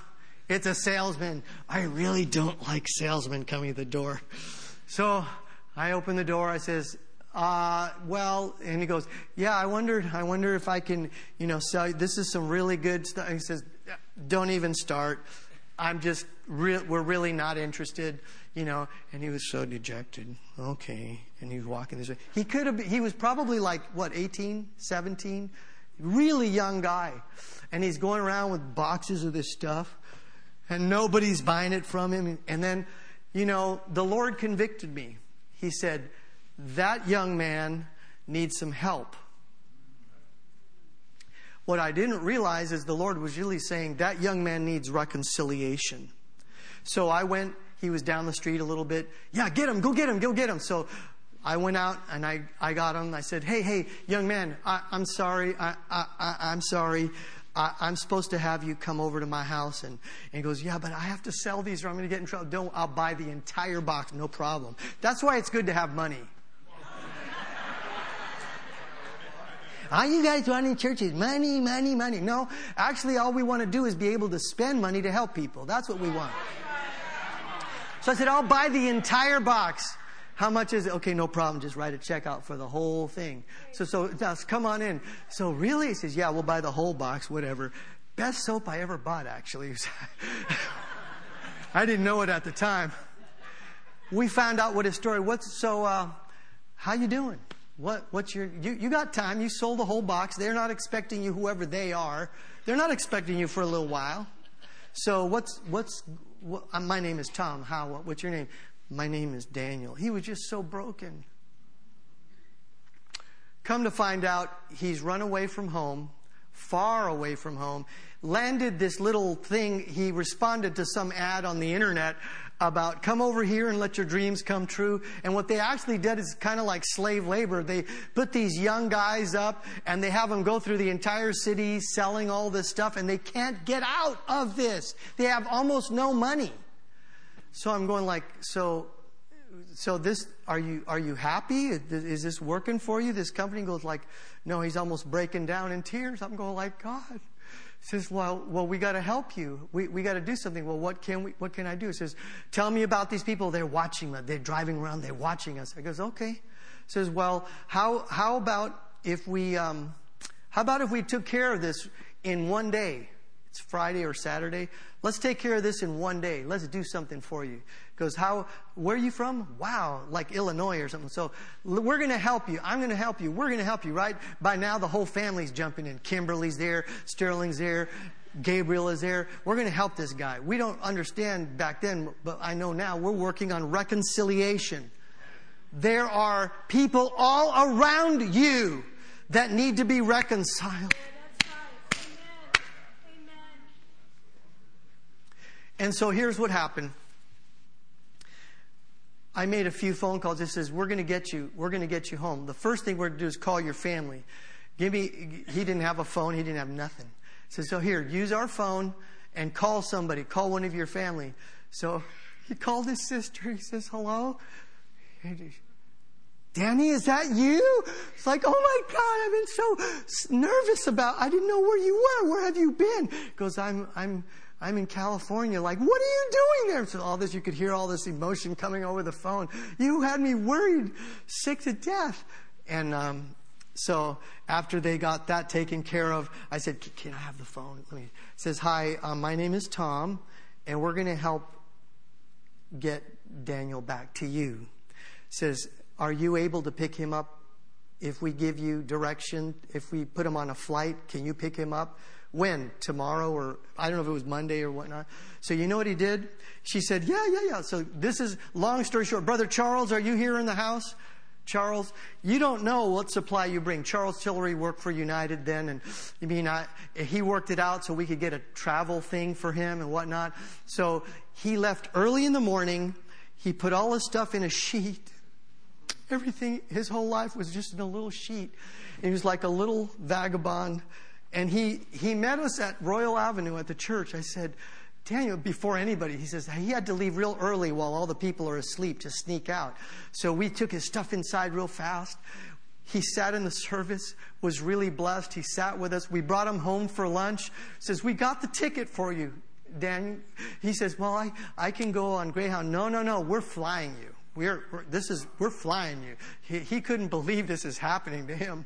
it's a salesman. I really don't like salesmen coming to the door. So I open the door. I says, uh, well, and he goes, yeah, I wondered, I wonder if I can, you know, sell you. This is some really good stuff. He says, don't even start. I'm just, re- we're really not interested, you know. And he was so dejected. Okay. And he was walking this way. He could have, he was probably like, what, 18, 17? Really young guy. And he's going around with boxes of this stuff, and nobody's buying it from him. And then, you know, the Lord convicted me. He said, That young man needs some help. What I didn't realize is the Lord was really saying, That young man needs reconciliation. So I went, he was down the street a little bit. Yeah, get him, go get him, go get him. So I went out and I, I got him. I said, Hey, hey, young man, I, am sorry. I, I, I'm sorry. I, am supposed to have you come over to my house. And, and he goes, Yeah, but I have to sell these or I'm going to get in trouble. Don't, I'll buy the entire box. No problem. That's why it's good to have money. All you guys want in church is money, money, money. No, actually, all we want to do is be able to spend money to help people. That's what we want. So I said, I'll buy the entire box. How much is it? Okay, no problem. Just write a check out for the whole thing. So, so come on in. So really, he says, yeah, we'll buy the whole box, whatever. Best soap I ever bought, actually. I didn't know it at the time. We found out what his story. was. so? Uh, how you doing? What? What's your? You, you got time? You sold the whole box. They're not expecting you, whoever they are. They're not expecting you for a little while. So what's what's? What, uh, my name is Tom. How? What, what's your name? My name is Daniel. He was just so broken. Come to find out, he's run away from home, far away from home, landed this little thing. He responded to some ad on the internet about come over here and let your dreams come true. And what they actually did is kind of like slave labor. They put these young guys up and they have them go through the entire city selling all this stuff and they can't get out of this. They have almost no money. So I'm going like, so, so this, are you, are you happy? Is this working for you? This company goes like, no, he's almost breaking down in tears. I'm going like, God, says, well, well, we got to help you. We, we got to do something. Well, what can we, what can I do? He says, tell me about these people. They're watching us. They're driving around. They're watching us. I goes, okay. Says, well, how, how about if we, um, how about if we took care of this in one day? It's Friday or Saturday. Let's take care of this in one day. Let's do something for you. Goes, how, where are you from? Wow, like Illinois or something. So we're going to help you. I'm going to help you. We're going to help you, right? By now, the whole family's jumping in. Kimberly's there. Sterling's there. Gabriel is there. We're going to help this guy. We don't understand back then, but I know now we're working on reconciliation. There are people all around you that need to be reconciled. And so here's what happened. I made a few phone calls. It says, We're going to get you, we're going to get you home. The first thing we're going to do is call your family. Give me, he didn't have a phone, he didn't have nothing. So, so here, use our phone and call somebody, call one of your family. So he called his sister. He says, Hello? Danny, is that you? It's like, oh my God, I've been so nervous about, I didn't know where you were. Where have you been? He goes, I'm, I'm, I'm in California. Like, what are you doing there? So all this, you could hear all this emotion coming over the phone. You had me worried, sick to death. And um, so after they got that taken care of, I said, "Can I have the phone?" Let me. Says, "Hi, um, my name is Tom, and we're going to help get Daniel back to you." Says, "Are you able to pick him up if we give you direction? If we put him on a flight, can you pick him up?" When? Tomorrow or I don't know if it was Monday or whatnot. So you know what he did? She said, Yeah, yeah, yeah. So this is long story short. Brother Charles, are you here in the house? Charles, you don't know what supply you bring. Charles Tillery worked for United then, and you mean I, he worked it out so we could get a travel thing for him and whatnot. So he left early in the morning. He put all his stuff in a sheet. Everything, his whole life was just in a little sheet. He was like a little vagabond and he, he met us at Royal Avenue at the church. I said, Daniel, before anybody, he says he had to leave real early while all the people are asleep to sneak out. So we took his stuff inside real fast. He sat in the service, was really blessed. He sat with us. We brought him home for lunch. Says, We got the ticket for you, Daniel. He says, Well, I, I can go on Greyhound. No, no, no, we're flying you. We're, we're this is, we're flying you. He, he couldn't believe this is happening to him.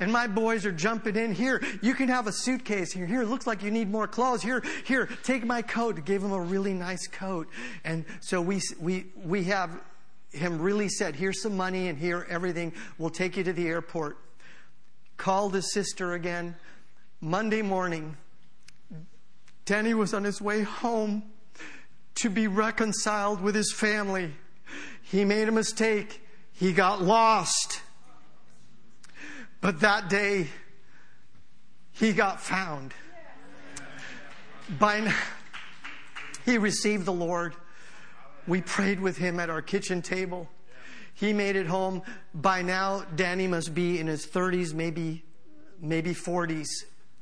And my boys are jumping in. Here, you can have a suitcase. Here, here, it looks like you need more clothes. Here, here, take my coat. Gave him a really nice coat. And so we, we, we have him really said, here's some money and here everything. We'll take you to the airport. Called his sister again. Monday morning, Danny was on his way home to be reconciled with his family. He made a mistake. He got lost. But that day, he got found. By now, he received the Lord. We prayed with him at our kitchen table. He made it home. By now, Danny must be in his 30s, maybe, maybe 40s.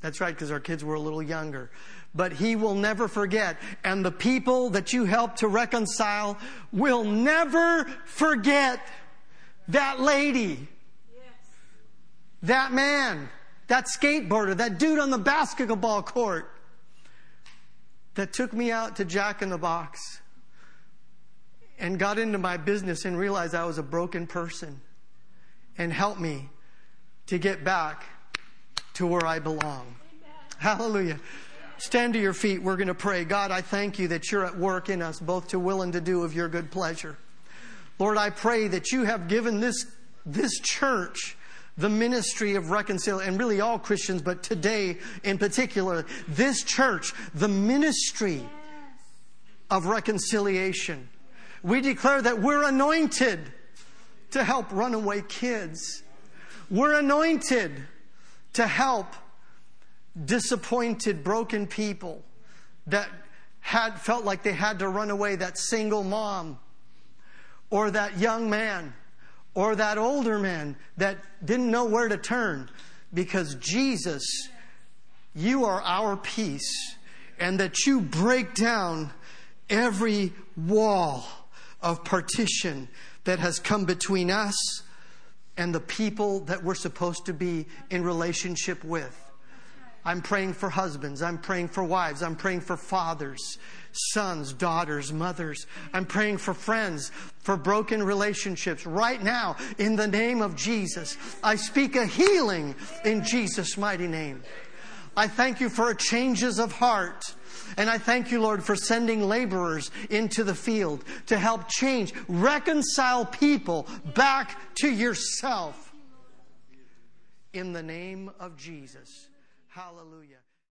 That's right, because our kids were a little younger. But he will never forget. And the people that you helped to reconcile will never forget that lady that man, that skateboarder, that dude on the basketball court that took me out to Jack in the Box and got into my business and realized I was a broken person and helped me to get back to where I belong. Amen. Hallelujah. Stand to your feet. We're going to pray. God, I thank you that you're at work in us, both to will and to do of your good pleasure. Lord, I pray that you have given this, this church the ministry of reconciliation, and really all Christians, but today in particular, this church, the ministry of reconciliation. We declare that we're anointed to help runaway kids. We're anointed to help disappointed, broken people that had felt like they had to run away, that single mom or that young man or that older man that didn't know where to turn because Jesus, you are our peace and that you break down every wall of partition that has come between us and the people that we're supposed to be in relationship with. I'm praying for husbands. I'm praying for wives. I'm praying for fathers, sons, daughters, mothers. I'm praying for friends, for broken relationships. Right now, in the name of Jesus, I speak a healing in Jesus' mighty name. I thank you for changes of heart. And I thank you, Lord, for sending laborers into the field to help change, reconcile people back to yourself. In the name of Jesus. Hallelujah.